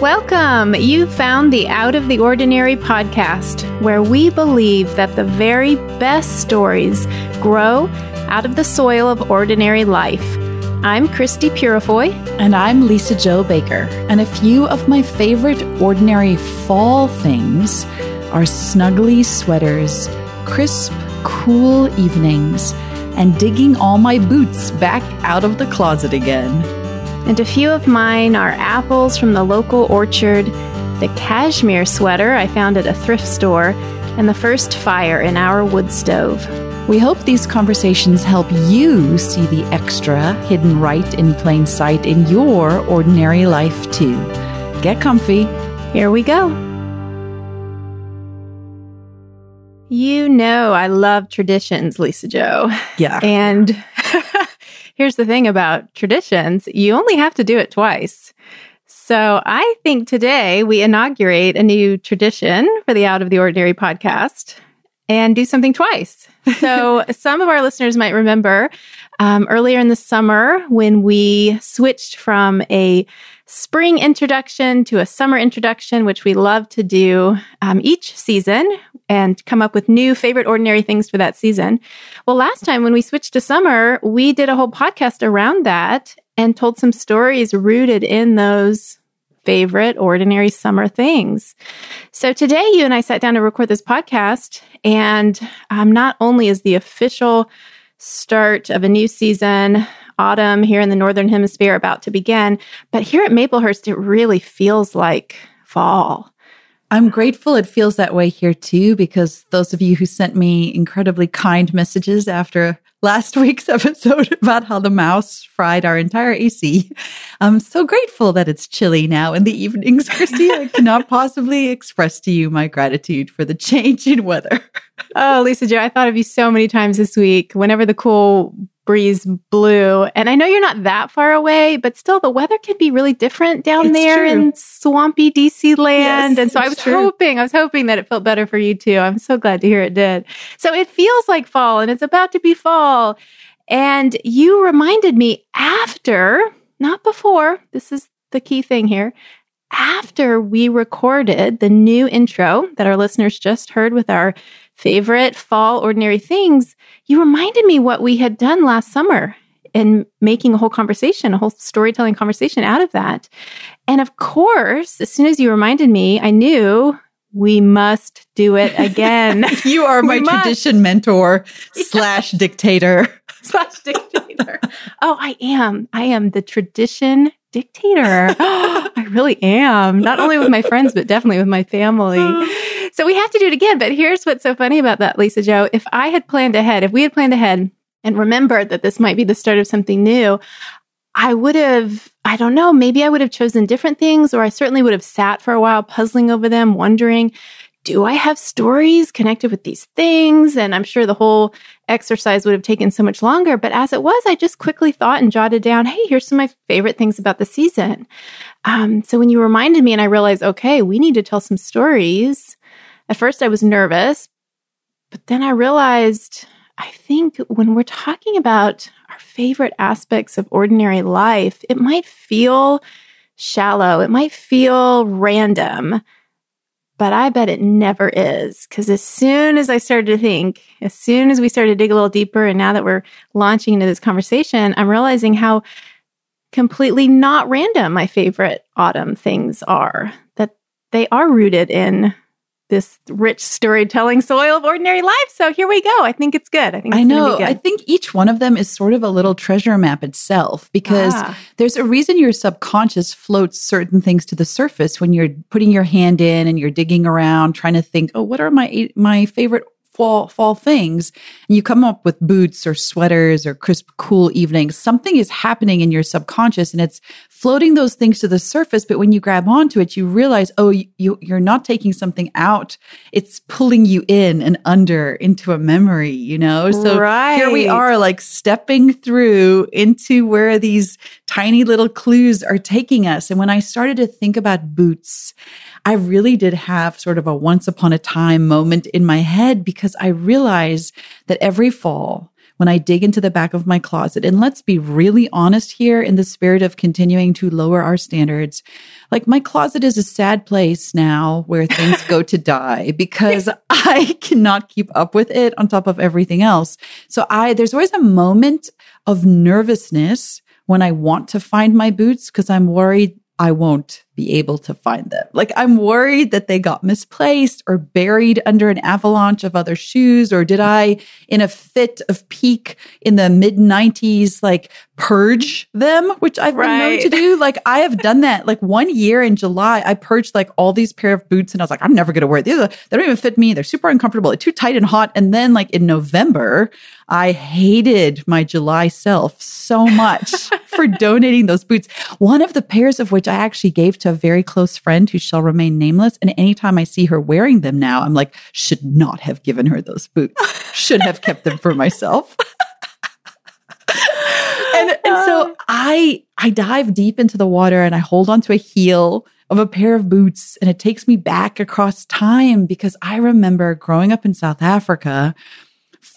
Welcome! You found the Out of the Ordinary podcast, where we believe that the very best stories grow out of the soil of ordinary life. I'm Christie Purifoy. And I'm Lisa Jo Baker. And a few of my favorite ordinary fall things are snuggly sweaters, crisp, cool evenings, and digging all my boots back out of the closet again. And a few of mine are apples from the local orchard, the cashmere sweater I found at a thrift store, and the first fire in our wood stove. We hope these conversations help you see the extra hidden right in plain sight in your ordinary life, too. Get comfy. Here we go. You know, I love traditions, Lisa Jo. Yeah. And here's the thing about traditions you only have to do it twice. So I think today we inaugurate a new tradition for the Out of the Ordinary podcast and do something twice. So some of our listeners might remember um, earlier in the summer when we switched from a spring introduction to a summer introduction, which we love to do um, each season and come up with new favorite ordinary things for that season. Well, last time when we switched to summer, we did a whole podcast around that and told some stories rooted in those favorite ordinary summer things. So today, you and I sat down to record this podcast, and um, not only is the official start of a new season, autumn here in the Northern Hemisphere about to begin, but here at Maplehurst, it really feels like fall. I'm grateful it feels that way here too, because those of you who sent me incredibly kind messages after last week's episode about how the mouse fried our entire AC, I'm so grateful that it's chilly now in the evenings, Christie. I cannot possibly express to you my gratitude for the change in weather. oh, Lisa Jo, I thought of you so many times this week. Whenever the cool breeze blew. And I know you're not that far away, but still the weather can be really different down it's there true. in swampy DC land. Yes, and so I was true. hoping, I was hoping that it felt better for you too. I'm so glad to hear it did. So it feels like fall and it's about to be fall. And you reminded me after, not before, this is the key thing here. After we recorded the new intro that our listeners just heard with our favorite fall ordinary things, you reminded me what we had done last summer in making a whole conversation, a whole storytelling conversation out of that. And of course, as soon as you reminded me, I knew we must do it again. you are my tradition mentor slash dictator. Slash dictator. Oh, I am. I am the tradition dictator. I really am. Not only with my friends, but definitely with my family. So we have to do it again. But here's what's so funny about that, Lisa Jo. If I had planned ahead, if we had planned ahead and remembered that this might be the start of something new, I would have, I don't know, maybe I would have chosen different things, or I certainly would have sat for a while puzzling over them, wondering, do I have stories connected with these things? And I'm sure the whole exercise would have taken so much longer. But as it was, I just quickly thought and jotted down, hey, here's some of my favorite things about the season. Um, so when you reminded me and I realized, okay, we need to tell some stories, at first, I was nervous, but then I realized I think when we're talking about our favorite aspects of ordinary life, it might feel shallow, it might feel random, but I bet it never is. Because as soon as I started to think, as soon as we started to dig a little deeper, and now that we're launching into this conversation, I'm realizing how completely not random my favorite autumn things are, that they are rooted in this rich storytelling soil of ordinary life. So here we go. I think it's good. I think I know. I think each one of them is sort of a little treasure map itself because ah. there's a reason your subconscious floats certain things to the surface when you're putting your hand in and you're digging around trying to think, "Oh, what are my my favorite fall fall things and you come up with boots or sweaters or crisp cool evenings something is happening in your subconscious and it's floating those things to the surface but when you grab onto it you realize oh you you're not taking something out. It's pulling you in and under into a memory you know? So right. here we are like stepping through into where these tiny little clues are taking us. And when i started to think about boots I really did have sort of a once upon a time moment in my head because I realized that every fall when I dig into the back of my closet. And let's be really honest here in the spirit of continuing to lower our standards. Like my closet is a sad place now where things go to die because I cannot keep up with it on top of everything else. So I, there's always a moment of nervousness when I want to find my boots because I'm worried I won't be able to find them. Like I'm worried that they got misplaced or buried under an avalanche of other shoes. Or did I, in a fit of pique in the mid 90s, like purge them, which I've right. been known to do? Like I have done that. Like one year in July, I purged like all these pair of boots and I was like, I'm never going to wear these. They don't even fit me. They're super uncomfortable. They're too tight and hot. And then like in November, I hated my July self so much for donating those boots. One of the pairs of which I actually gave to a very close friend who shall remain nameless. And anytime I see her wearing them now, I'm like, should not have given her those boots, should have kept them for myself. and, and so I I dive deep into the water and I hold onto a heel of a pair of boots and it takes me back across time because I remember growing up in South Africa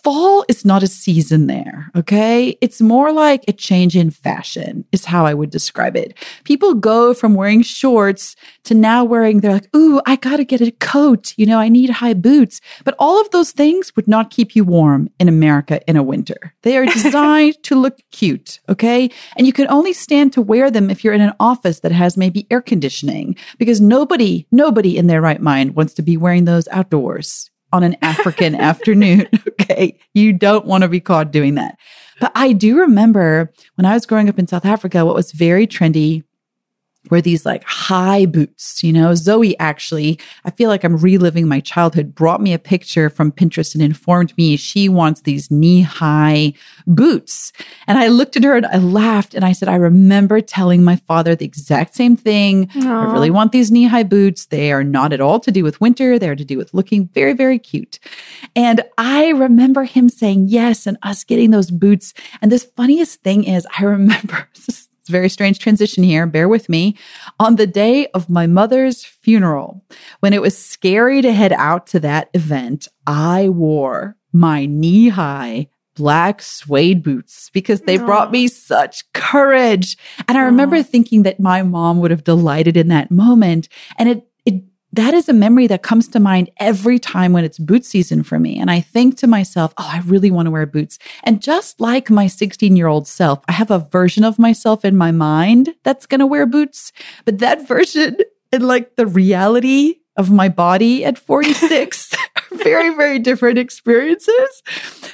fall is not a season there. Okay. It's more like a change in fashion is how I would describe it. People go from wearing shorts to now wearing, they're like, Ooh, I got to get a coat. You know, I need high boots. But all of those things would not keep you warm in America in a winter. They are designed to look cute. Okay. And you can only stand to wear them if you're in an office that has maybe air conditioning because nobody, nobody in their right mind wants to be wearing those outdoors on an African afternoon. Okay. You don't want to be caught doing that. But I do remember when I was growing up in South Africa, what was very trendy were these like high boots. You know, Zoe actually, I feel like I'm reliving my childhood, brought me a picture from Pinterest and informed me she wants these knee high boots. And I looked at her and I laughed and I said, I remember telling my father the exact same thing. Aww. I really want these knee high boots. They are not at all to do with winter. They're to do with looking very, very cute. And I remember him saying yes and us getting those boots. And this funniest thing is I remember very strange transition here. Bear with me. On the day of my mother's funeral, when it was scary to head out to that event, I wore my knee high black suede boots because they Aww. brought me such courage. And I remember Aww. thinking that my mom would have delighted in that moment. And it that is a memory that comes to mind every time when it's boot season for me. And I think to myself, oh, I really want to wear boots. And just like my 16 year old self, I have a version of myself in my mind that's going to wear boots. But that version and like the reality of my body at 46 are very, very different experiences.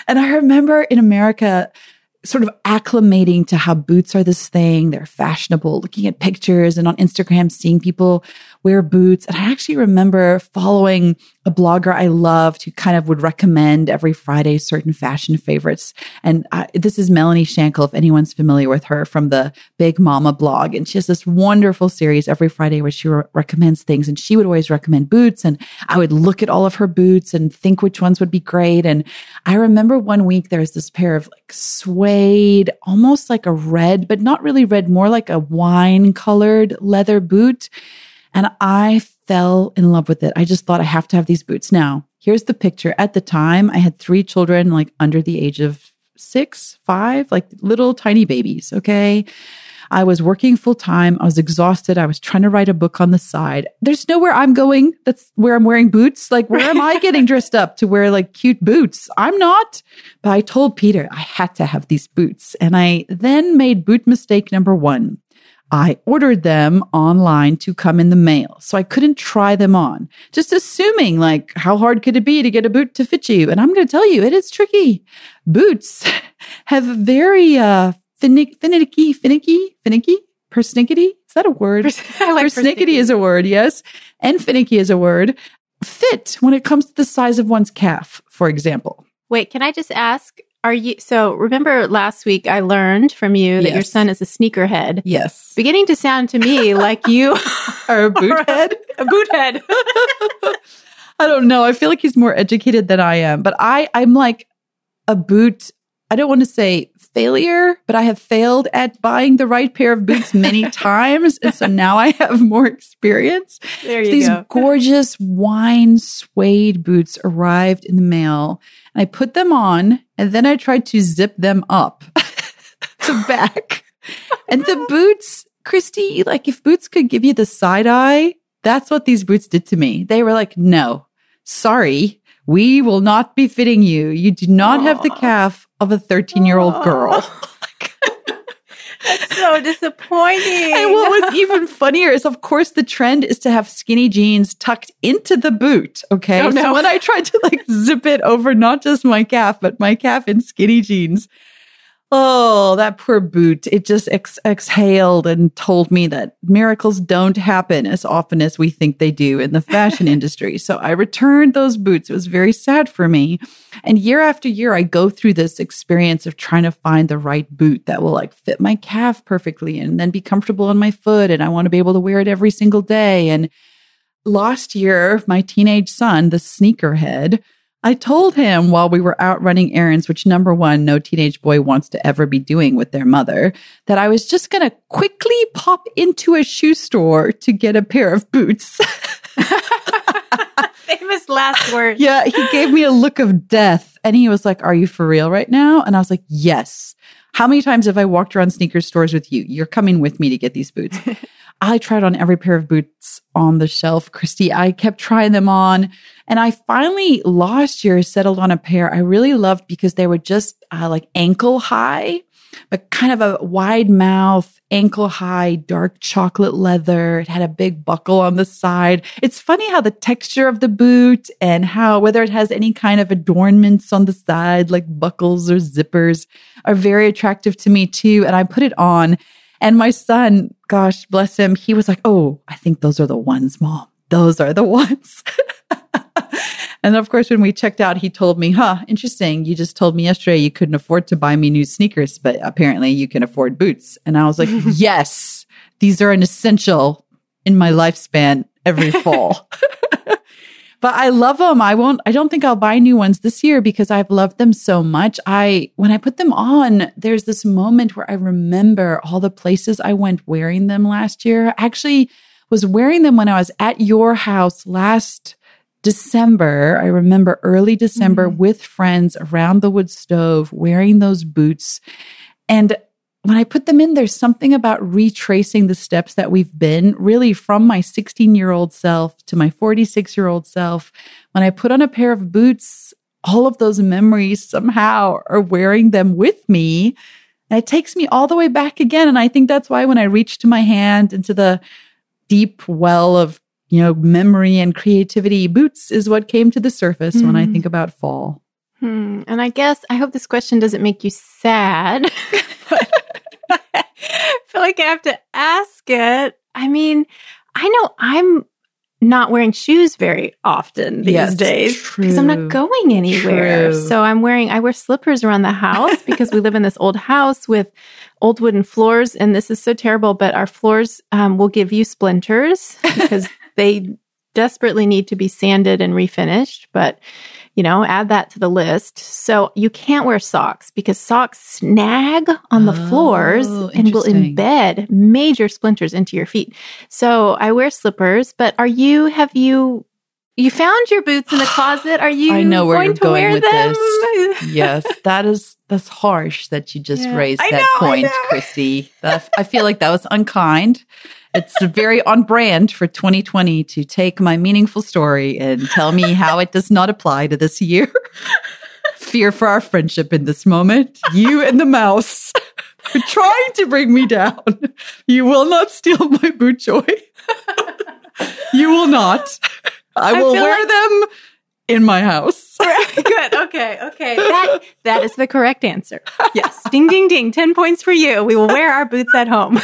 And I remember in America, sort of acclimating to how boots are this thing. They're fashionable, looking at pictures and on Instagram, seeing people wear boots. And I actually remember following a blogger I loved who kind of would recommend every Friday certain fashion favorites. And I, this is Melanie Shankle, if anyone's familiar with her from the Big Mama blog. And she has this wonderful series every Friday where she re- recommends things. And she would always recommend boots. And I would look at all of her boots and think which ones would be great. And I remember one week there was this pair of like suede, almost like a red, but not really red, more like a wine colored leather boot. And I fell in love with it. I just thought I have to have these boots. Now, here's the picture. At the time, I had three children, like under the age of six, five, like little tiny babies. Okay. I was working full time. I was exhausted. I was trying to write a book on the side. There's nowhere I'm going. That's where I'm wearing boots. Like, where am I getting dressed up to wear like cute boots? I'm not. But I told Peter I had to have these boots. And I then made boot mistake number one. I ordered them online to come in the mail. So I couldn't try them on, just assuming like, how hard could it be to get a boot to fit you? And I'm going to tell you, it is tricky. Boots have very, uh, finicky, finicky, finicky, finicky, persnickety. Is that a word? I like persnickety, persnickety is a word, yes. And finicky is a word. Fit when it comes to the size of one's calf, for example. Wait, can I just ask? Are you so? Remember last week I learned from you that yes. your son is a sneakerhead. Yes, beginning to sound to me like you are a boothead. a boothead. I don't know. I feel like he's more educated than I am, but I I'm like a boot. I don't want to say failure, but I have failed at buying the right pair of boots many times. And so now I have more experience. There you These go. gorgeous wine suede boots arrived in the mail. And I put them on and then I tried to zip them up the back. And the boots, Christie, like if boots could give you the side eye, that's what these boots did to me. They were like, no, sorry, we will not be fitting you. You do not have the calf of a 13 year old girl. Oh That's so disappointing. And what was even funnier is, of course, the trend is to have skinny jeans tucked into the boot. Okay. Oh, no. So when I tried to like zip it over not just my calf, but my calf in skinny jeans, oh, that poor boot, it just ex- exhaled and told me that miracles don't happen as often as we think they do in the fashion industry. So I returned those boots. It was very sad for me. And year after year, I go through this experience of trying to find the right boot that will like fit my calf perfectly and then be comfortable on my foot. And I want to be able to wear it every single day. And last year, my teenage son, the sneakerhead, I told him while we were out running errands, which number one, no teenage boy wants to ever be doing with their mother, that I was just going to quickly pop into a shoe store to get a pair of boots. famous last word. yeah, he gave me a look of death and he was like, Are you for real right now? And I was like, Yes. How many times have I walked around sneaker stores with you? You're coming with me to get these boots. I tried on every pair of boots on the shelf, Christie. I kept trying them on. And I finally last year settled on a pair I really loved because they were just uh, like ankle high, but kind of a wide mouth, ankle high, dark chocolate leather. It had a big buckle on the side. It's funny how the texture of the boot and how whether it has any kind of adornments on the side, like buckles or zippers, are very attractive to me too. And I put it on. And my son, gosh, bless him, he was like, Oh, I think those are the ones, mom. Those are the ones. and of course, when we checked out, he told me, Huh, interesting. You just told me yesterday you couldn't afford to buy me new sneakers, but apparently you can afford boots. And I was like, Yes, these are an essential in my lifespan every fall. But I love them. I won't, I don't think I'll buy new ones this year because I've loved them so much. I, when I put them on, there's this moment where I remember all the places I went wearing them last year. I actually was wearing them when I was at your house last December. I remember early December Mhm. with friends around the wood stove wearing those boots. And when I put them in, there's something about retracing the steps that we've been really from my 16 year old self to my 46 year old self. When I put on a pair of boots, all of those memories somehow are wearing them with me. And it takes me all the way back again. And I think that's why when I reach to my hand into the deep well of, you know, memory and creativity, boots is what came to the surface when I Hmm. think about fall. Hmm. And I guess I hope this question doesn't make you sad. I feel like I have to ask it. I mean, I know I'm not wearing shoes very often these Yes, days because I'm not going anywhere. True. So I'm wearing I wear slippers around the house because we live in this old house with old wooden floors, and this is so terrible. But our floors um, will give you splinters because they desperately need to be sanded and refinished. But you know, add that to the list. So you can't wear socks because socks snag on the floors Oh, and will embed major splinters into your feet. So I wear slippers, but are you, have you, you found your boots in the closet? Are you I know where going you're to going wear with them? this. yes, that is that's harsh that you just Yeah. raised I that know, point. That, I feel like that was unkind. It's very on brand for 2020 to take my meaningful story and tell me how it does not apply to this year. Fear for our friendship in this moment. You and the mouse are trying to bring me down. You will not steal my boot joy. you will not. I I will feel wear like- them in my house. Good. Okay. Okay. That that is the correct answer. Yes. ding ding ding. 10 points for you. We will wear our boots at home.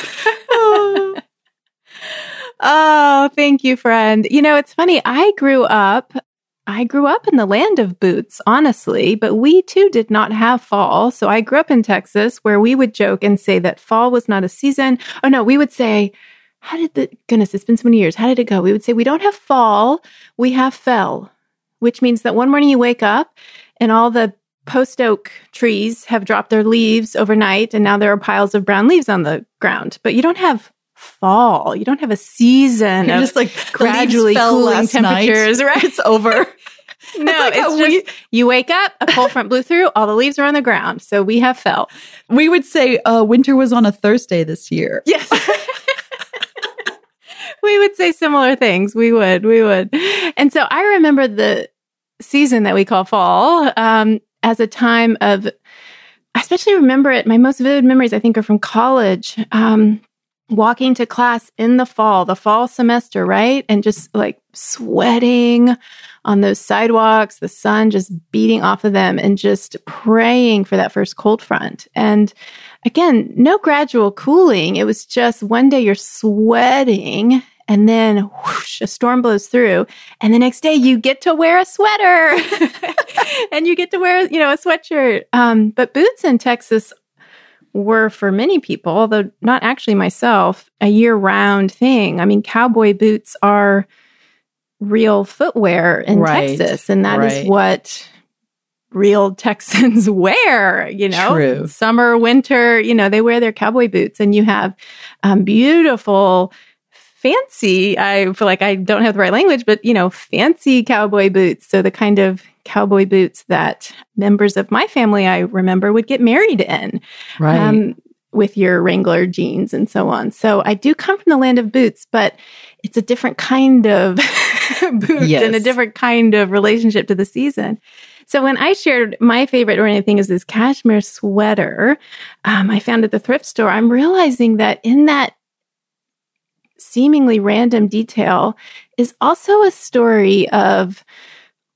oh, thank you, friend. You know, it's funny. I grew up I grew up in the land of boots, honestly, but we too did not have fall. So I grew up in Texas where we would joke and say that fall was not a season. Oh no, we would say, how did the goodness, it's been so many years. How did it go? We would say, we don't have fall, we have fell, which means that one morning you wake up and all the post oak trees have dropped their leaves overnight and now there are piles of brown leaves on the ground. But you don't have fall. You don't have a season You're of just like gradually cooling temperatures, night. right? It's over. no, like it's just we- you wake up, a cold front blew through, all the leaves are on the ground. So we have fell. we would say uh, winter was on a Thursday this year. Yes. we would say similar things. We would, we would. And so I remember the season that we call fall um, as a time of, I especially remember it. My most vivid memories, I think, are from college. Um, walking to class in the fall, the fall semester, right? And just like sweating on those sidewalks, the sun just beating off of them, and just praying for that first cold front. And again, no gradual cooling. It was just one day you're sweating and then whoosh, a storm blows through and the next day you get to wear a sweater and you get to wear you know a sweatshirt um, but boots in texas were for many people although not actually myself a year-round thing i mean cowboy boots are real footwear in Right, texas and that is right. what real Texans wear, you know, True. summer, winter, you know, they wear their cowboy boots and you have um, beautiful, fancy, I feel like I don't have the right language, but, you know, fancy cowboy boots. So the kind of cowboy boots that members of my family I remember would get married in Right. um, with your Wrangler jeans and so on. So I do come from the land of boots, but it's a different kind of boot Yes. and a different kind of relationship to the season. So when I shared my favorite or anything is this cashmere sweater um, I found at the thrift store, I'm realizing that in that seemingly random detail is also a story of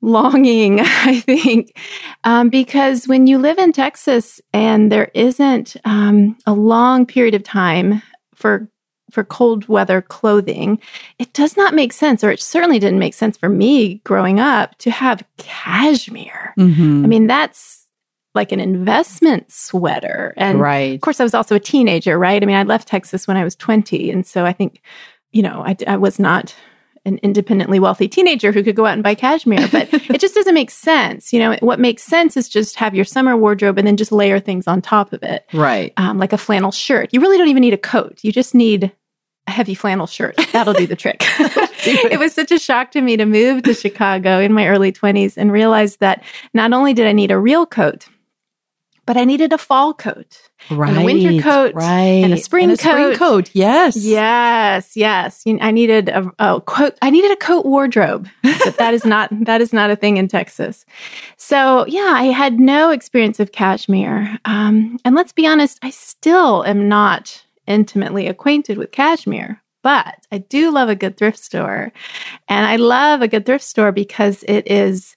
longing, I think, um, because when you live in Texas and there isn't um, a long period of time for for cold weather clothing, it does not make sense, or it certainly didn't make sense for me growing up to have cashmere. Mhm. I mean, that's like an investment sweater, and right. of course, I was also a teenager, right? I mean, I left Texas when I was 20. And so I think, you know, I, I was not an independently wealthy teenager who could go out and buy cashmere, but it just doesn't make sense. You know, what makes sense is just have your summer wardrobe and then just layer things on top of it, Right. um, like a flannel shirt. You really don't even need a coat. You just need a heavy flannel shirt. That'll do the trick. it was such a shock to me to move to Chicago in my early 20s and realize that not only did I need a real coat, but I needed a fall coat. Right. a winter coat Right. and a spring And spring coat. coat. Yes. Yes, yes. I needed a, a coat. I needed a coat wardrobe, but that is not that is not a thing in Texas. So yeah, I had no experience of cashmere. Um, and let's be honest, I still am not intimately acquainted with cashmere. But I do love a good thrift store, and I love a good thrift store because it is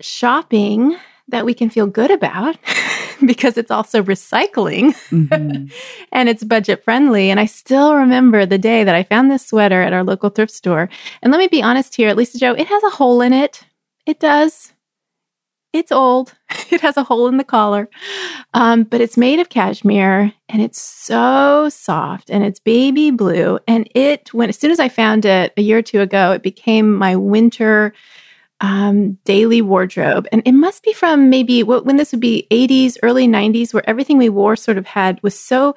shopping that we can feel good about because it's also recycling Mhm. and it's budget friendly. And I still remember the day that I found this sweater at our local thrift store. And let me be honest here, at Lisa Jo, it has a hole in it. It does. It's old. It has a hole in the collar, um, but it's made of cashmere and it's so soft and it's baby blue. And it, when as soon as I found it a year or two ago, it became my winter um, daily wardrobe. And it must be from maybe wh- when this would be 80s, early 90s, where everything we wore sort of had was so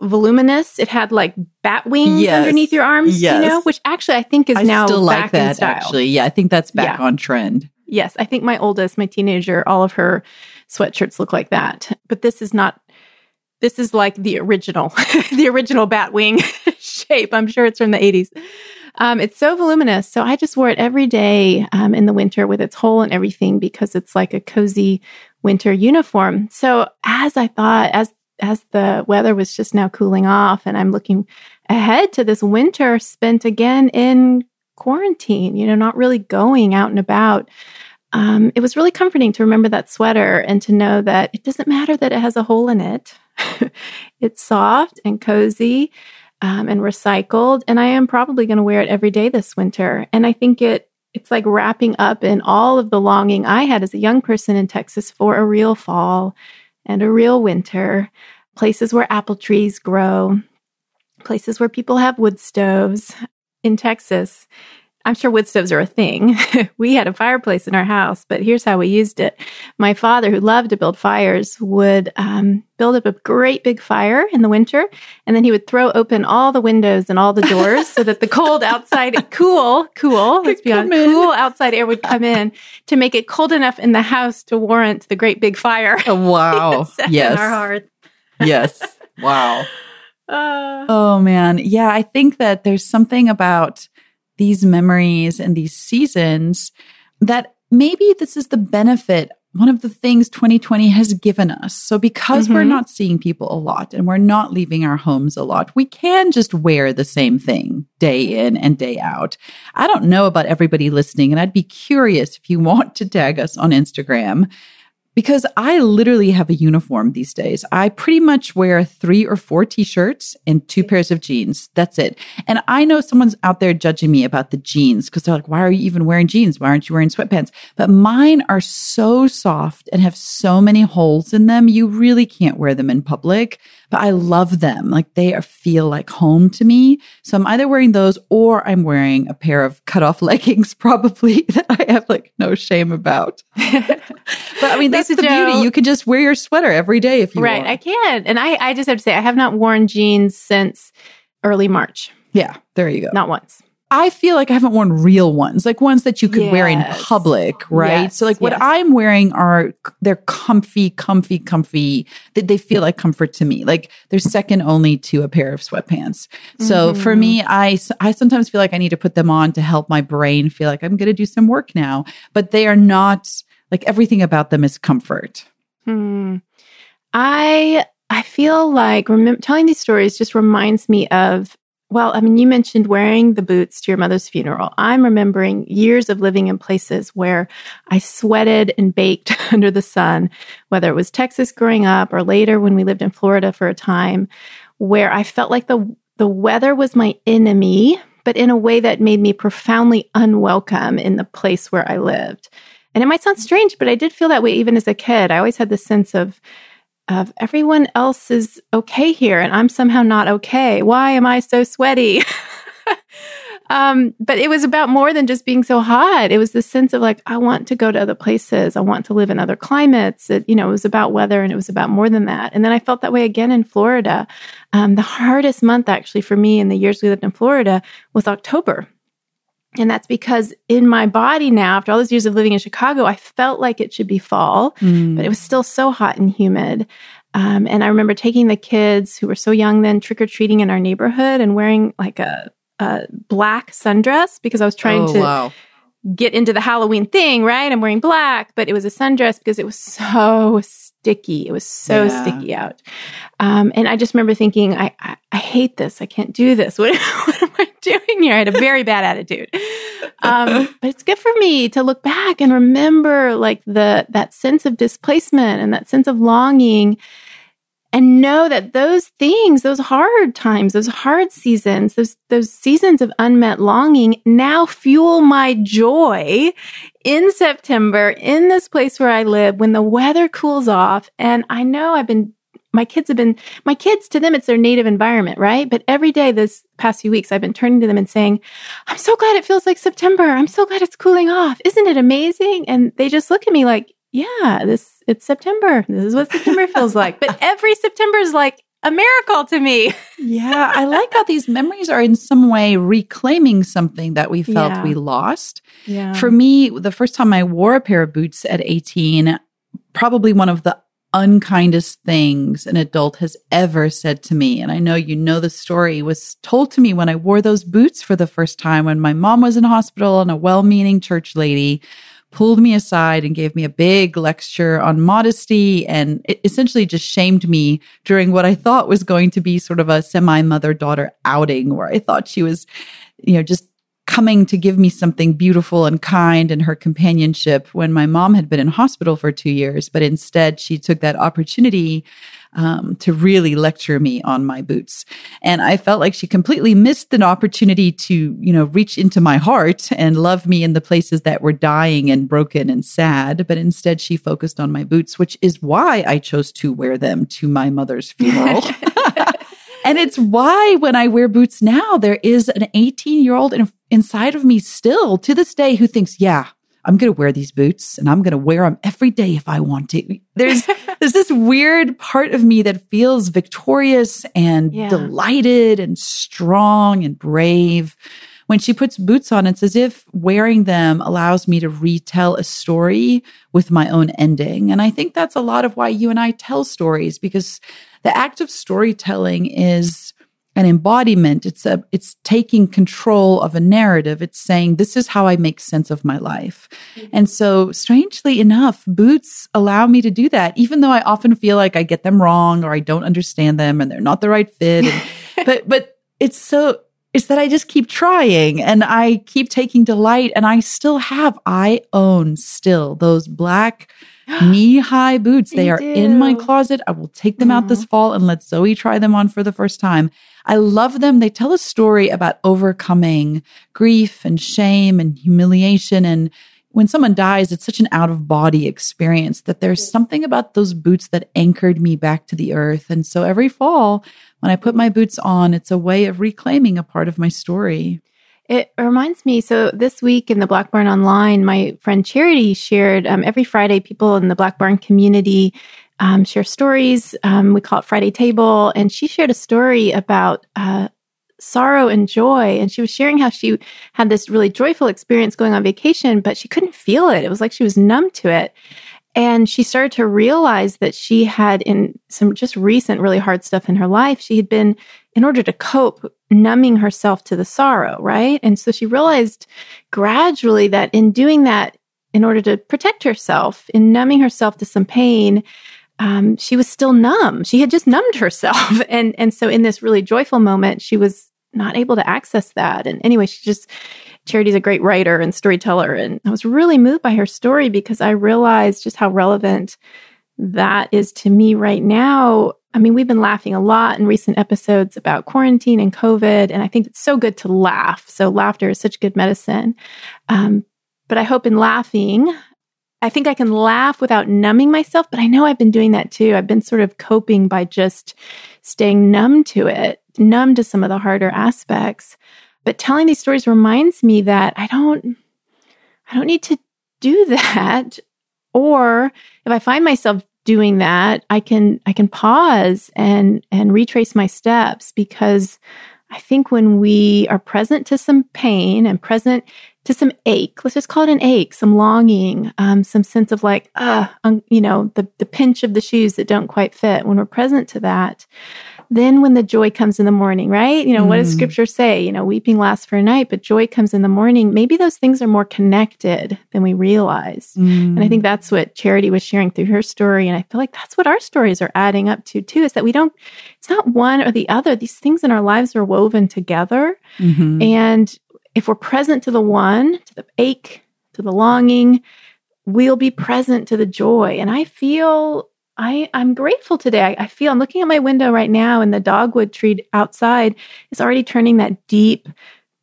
voluminous. It had like bat wings Yes. underneath your arms, Yes. you know, which actually I think is I now still back like in that style. actually. Yeah, I think that's back Yeah. on trend. Yes, I think my oldest, my teenager, all of her sweatshirts look like that. But this is not. This is like the original, the original bat wing shape. I'm sure it's from the 80s. Um, it's so voluminous. So I just wore it every day um, in the winter with its hole and everything because it's like a cozy winter uniform. So as I thought, as as the weather was just now cooling off, and I'm looking ahead to this winter spent again in quarantine. You know, not really going out and about um, it was really comforting to remember that sweater and to know that it doesn't matter that it has a hole in it. it's soft and cozy um, and recycled, and I am probably going to wear it every day this winter. And I think it it's like wrapping up in all of the longing I had as a young person in Texas for a real fall and a real winter, places where apple trees grow, places where people have wood stoves in Texas I'm sure wood stoves are a thing. we had a fireplace in our house, but here's how we used it. My father, who loved to build fires, would um, build up a great big fire in the winter, and then he would throw open all the windows and all the doors so that the cold outside, cool, cool, let's be honest, cool outside air would come in to make it cold enough in the house to warrant the great big fire. Oh, wow. yes. our hearth. yes. Wow. Uh, oh man. Yeah, I think that there's something about these memories and these seasons that maybe this is the benefit one of the things 2020 has given us. So, because mm-hmm. we're not seeing people a lot and we're not leaving our homes a lot, we can just wear the same thing day in and day out. I don't know about everybody listening, and I'd be curious if you want to tag us on Instagram because I literally have a uniform these days. I pretty much wear three or four t shirts and two pairs of jeans. That's it. And I know someone's out there judging me about the jeans because they're like, why are you even wearing jeans? Why aren't you wearing sweatpants? But mine are so soft and have so many holes in them. You really can't wear them in public but I love them. Like they are, feel like home to me. So I'm either wearing those or I'm wearing a pair of cut off leggings, probably that I have like no shame about. but I mean, that's the Joe. beauty. You can just wear your sweater every day if you want. right, want. I can. And I, I just have to say, I have not worn jeans since early March. Yeah, there you go. Not once. I feel like I haven't worn real ones, like ones that you could yes. wear in public, right? Yes. So like what yes. I'm wearing are they're comfy, comfy, comfy. That they feel like comfort to me. Like they're second only to a pair of sweatpants. So mm-hmm. for me, I I sometimes feel like I need to put them on to help my brain feel like I'm going to do some work now, but they are not like everything about them is comfort. Hmm. I I feel like telling these stories just reminds me of well, I mean, you mentioned wearing the boots to your mother's funeral. I'm remembering years of living in places where I sweated and baked under the sun, whether it was Texas growing up or later when we lived in Florida for a time, where I felt like the, the weather was my enemy, but in a way that made me profoundly unwelcome in the place where I lived. And it might sound strange, but I did feel that way even as a kid. I always had this sense of, of everyone else is okay here and I'm somehow not okay. Why am I so sweaty? um, but it was about more than just being so hot. It was the sense of like, I want to go to other places. I want to live in other climates. It, you know, it was about weather and it was about more than that. And then I felt that way again in Florida. Um, the hardest month actually for me in the years we lived in Florida was October and that's because in my body now, after all those years of living in Chicago, I felt like it should be fall, mm. but it was still so hot and humid. Um, and I remember taking the kids who were so young then trick or treating in our neighborhood and wearing like a, a black sundress because I was trying oh, to wow. get into the Halloween thing, right? I'm wearing black, but it was a sundress because it was so sticky. It was so yeah. sticky out. Um, and I just remember thinking, I, I, I, hate this. I can't do this. What, what, am I I had a very bad attitude. Um, but it's good for me to look back and remember like the, that sense of displacement and that sense of longing and know that those things, those hard times, those hard seasons, those, those seasons of unmet longing now fuel my joy in September in this place where I live when the weather cools off. And I know I've been, my kids have been, my kids to them, it's their native environment, right? But every day this past few weeks, I've been turning to them and saying, I'm so glad it feels like September. I'm so glad it's cooling off. Isn't it amazing? And they just look at me like, yeah, this it's September. This is what September feels like. But every September is like a miracle to me. yeah, I like how these memories are in some way reclaiming something that we felt yeah. we lost. Yeah. For me, the first time I wore a pair of boots at 18, probably one of the unkindest things an adult has ever said to me. And I know you know the story was told to me when I wore those boots for the first time when my mom was in hospital and a well meaning church lady pulled me aside and gave me a big lecture on modesty and essentially just shamed me during what I thought was going to be sort of a semi mother daughter outing where I thought she was, you know, just coming to give me something beautiful and kind and her companionship when my mom had been in hospital for two years. But instead, she took that opportunity um, to really lecture me on my boots. And I felt like she completely missed an opportunity to, you know, reach into my heart and love me in the places that were dying and broken and sad. But instead, she focused on my boots, which is why I chose to wear them to my mother's funeral. and it's why when I wear boots now, there is an 18 year old in, inside of me still to this day who thinks, yeah, I'm going to wear these boots and I'm going to wear them every day if I want to. There's there's this weird part of me that feels victorious and yeah. delighted and strong and brave. When she puts boots on, it's as if wearing them allows me to retell a story with my own ending. And I think that's a lot of why you and I tell stories because the act of storytelling is an embodiment. It's a it's taking control of a narrative. It's saying this is how i make sense of my life. Mm-hmm. and so strangely enough boots allow me to do that even though i often feel like i get them wrong or i don't understand them and they're not the right fit. And, but but it's so it's that i just keep trying and i keep taking delight and i still have i own still those black knee high boots. They are do. in my closet. I will take them out this mm-hmm. fall and let Zoe try them on for the first time. I love them. They tell a story about overcoming grief and shame and humiliation. And when someone dies, it's such an out of body experience that there's something about those boots that anchored me back to the earth. And so every fall, when I put my boots on, it's a way of reclaiming a part of my story. It reminds me. So this week in the Black Barn Online, my friend Charity shared um, every Friday. People in the Black Barn community um, share stories. Um, we call it Friday Table, and she shared a story about uh, sorrow and joy. And she was sharing how she had this really joyful experience going on vacation, but she couldn't feel it. It was like she was numb to it. And she started to realize that she had, in some just recent, really hard stuff in her life, she had been, in order to cope, numbing herself to the sorrow, right? And so she realized gradually that in doing that, in order to protect herself, in numbing herself to some pain, um, she was still numb. She had just numbed herself. And, and so in this really joyful moment, she was not able to access that. And anyway, she just, Charity's a great writer and storyteller. And I was really moved by her story because I realized just how relevant that is to me right now. I mean, we've been laughing a lot in recent episodes about quarantine and COVID, and I think it's so good to laugh. So, laughter is such good medicine. Um, but I hope in laughing, I think I can laugh without numbing myself, but I know I've been doing that too. I've been sort of coping by just staying numb to it, numb to some of the harder aspects. But telling these stories reminds me that I don't I don't need to do that. Or if I find myself doing that, I can I can pause and and retrace my steps because I think when we are present to some pain and present to some ache, let's just call it an ache, some longing, um, some sense of like, uh, um, you know, the, the pinch of the shoes that don't quite fit, when we're present to that, then when the joy comes in the morning, right? You know, mm. what does mm. scripture say? You know, weeping lasts for a night, but joy comes in the morning. Maybe those things are more connected than we realize. Mm. And I think mm. that's what Charity was sharing through her story. And I feel like that's what our stories are adding up to too, is that we don't, it's not one or the other. These things in our lives are woven together. Mm-hmm. And if we're present to the one, to the ache, to the longing, we'll be present to the joy. And I feel I, I'm grateful today. I, I, feel I'm looking at my window right now, and the dogwood tree outside is already turning that deep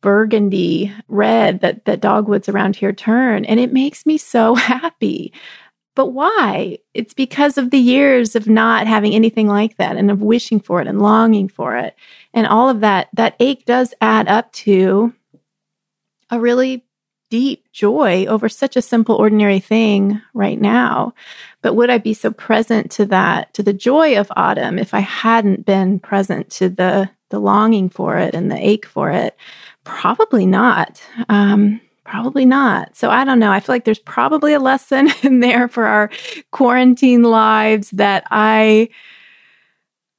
burgundy red that, that dogwoods around here turn. And it makes me so happy. But why? It's because of the years of not having anything like that and of wishing for it and longing for it. And all of that, that ache does add up to a really deep joy over such a simple, ordinary thing right now. But would I be so present to that, to the joy of autumn, if I hadn't been present to the the longing for it and the ache for it? Probably not. Um, probably not. So I don't know. I feel like there's probably a lesson in there for our quarantine lives that I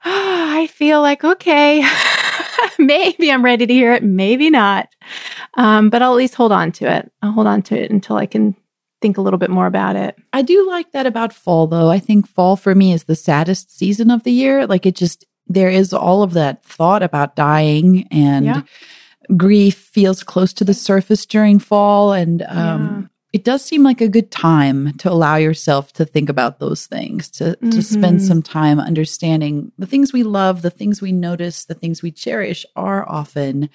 I feel like okay. maybe I'm ready to hear it, maybe not. Um, but I'll at least hold on to it. I'll hold on to it until I can think a little bit more about it. I do like that about fall, though. I think fall for me is the saddest season of the year. Like it just, there is all of that thought about dying and yeah. grief feels close to the surface during fall. And um, it does seem like a good time to allow yourself to think about those things, to, mm-hmm. to spend mm-hmm. some time understanding the things we love, the things we notice, the things we cherish are often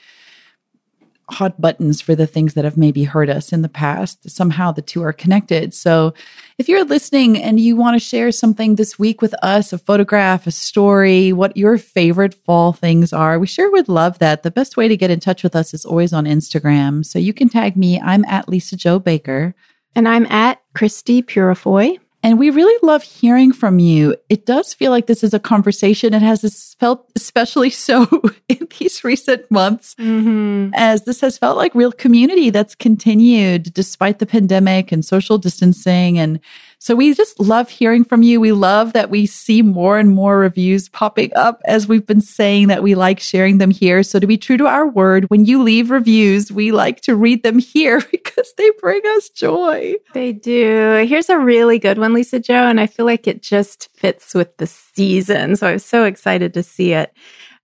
hot buttons for the things that have maybe hurt us in the past. Somehow the two are connected. So if you're listening and you want to share something this week with us, a photograph, a story, what your favorite fall things are, we sure would love that. The best way to get in touch with us is always on Instagram. So you can tag me. I'm at Lisa-Jo Baker. And I'm at Christie Purifoy. And we really love hearing from you. It does feel like this is a conversation. It has felt especially so in these recent months, mm-hmm. as this has felt like real community that's continued despite the pandemic and social distancing. And so we just love hearing from you. We love that we see more and more reviews popping up as we've been saying that we like sharing them here. So to be true to our word, when you leave reviews, we like to read them here because they bring us joy. They do. Here's a really good one, Lisa-Jo, and I feel like it just fits with the season. So I was so excited to see it.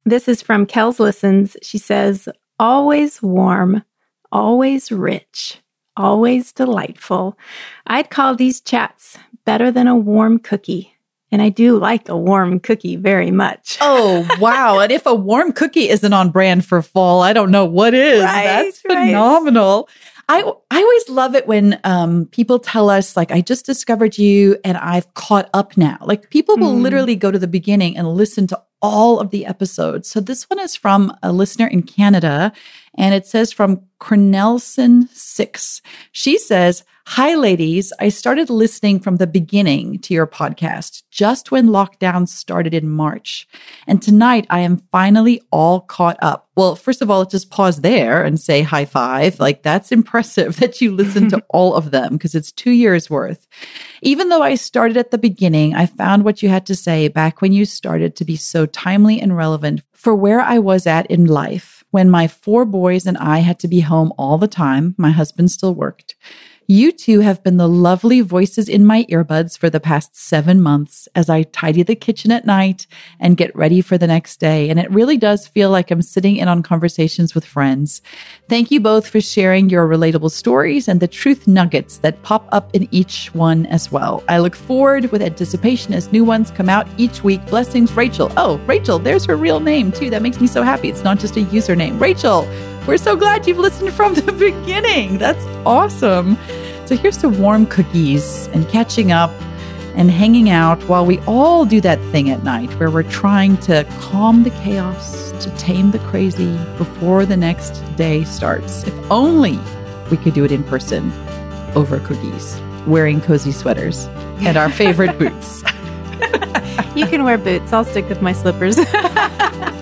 This is from Kells Listens. She says, always warm, always rich always delightful. I'd call these chats better than a warm cookie. And I do like a warm cookie very much. Oh, wow. and if a warm cookie isn't on brand for fall, I don't know what is. Right, That's phenomenal. Right. I, I always love it when um, people tell us, like, I just discovered you and I've caught up now. Like, people will mm. literally go to the beginning and listen to all of the episodes. So, this one is from a listener in Canada and it says from Cornelson6. She says, Hi, ladies. I started listening from the beginning to your podcast just when lockdown started in March. And tonight I am finally all caught up. Well, first of all, let's just pause there and say high five. Like that's impressive that you listened to all of them because it's two years worth. Even though I started at the beginning, I found what you had to say back when you started to be so timely and relevant for where I was at in life when my four boys and I had to be home all the time. My husband still worked. You two have been the lovely voices in my earbuds for the past seven months as I tidy the kitchen at night and get ready for the next day. And it really does feel like I'm sitting in on conversations with friends. Thank you both for sharing your relatable stories and the truth nuggets that pop up in each one as well. I look forward with anticipation as new ones come out each week. Blessings, Rachel. Oh, Rachel, there's her real name too. That makes me so happy. It's not just a username. Rachel, we're so glad you've listened from the beginning. That's awesome. So here's to warm cookies and catching up and hanging out while we all do that thing at night where we're trying to calm the chaos, to tame the crazy before the next day starts. If only we could do it in person over cookies, wearing cozy sweaters and our favorite boots. you can wear boots. I'll stick with my slippers.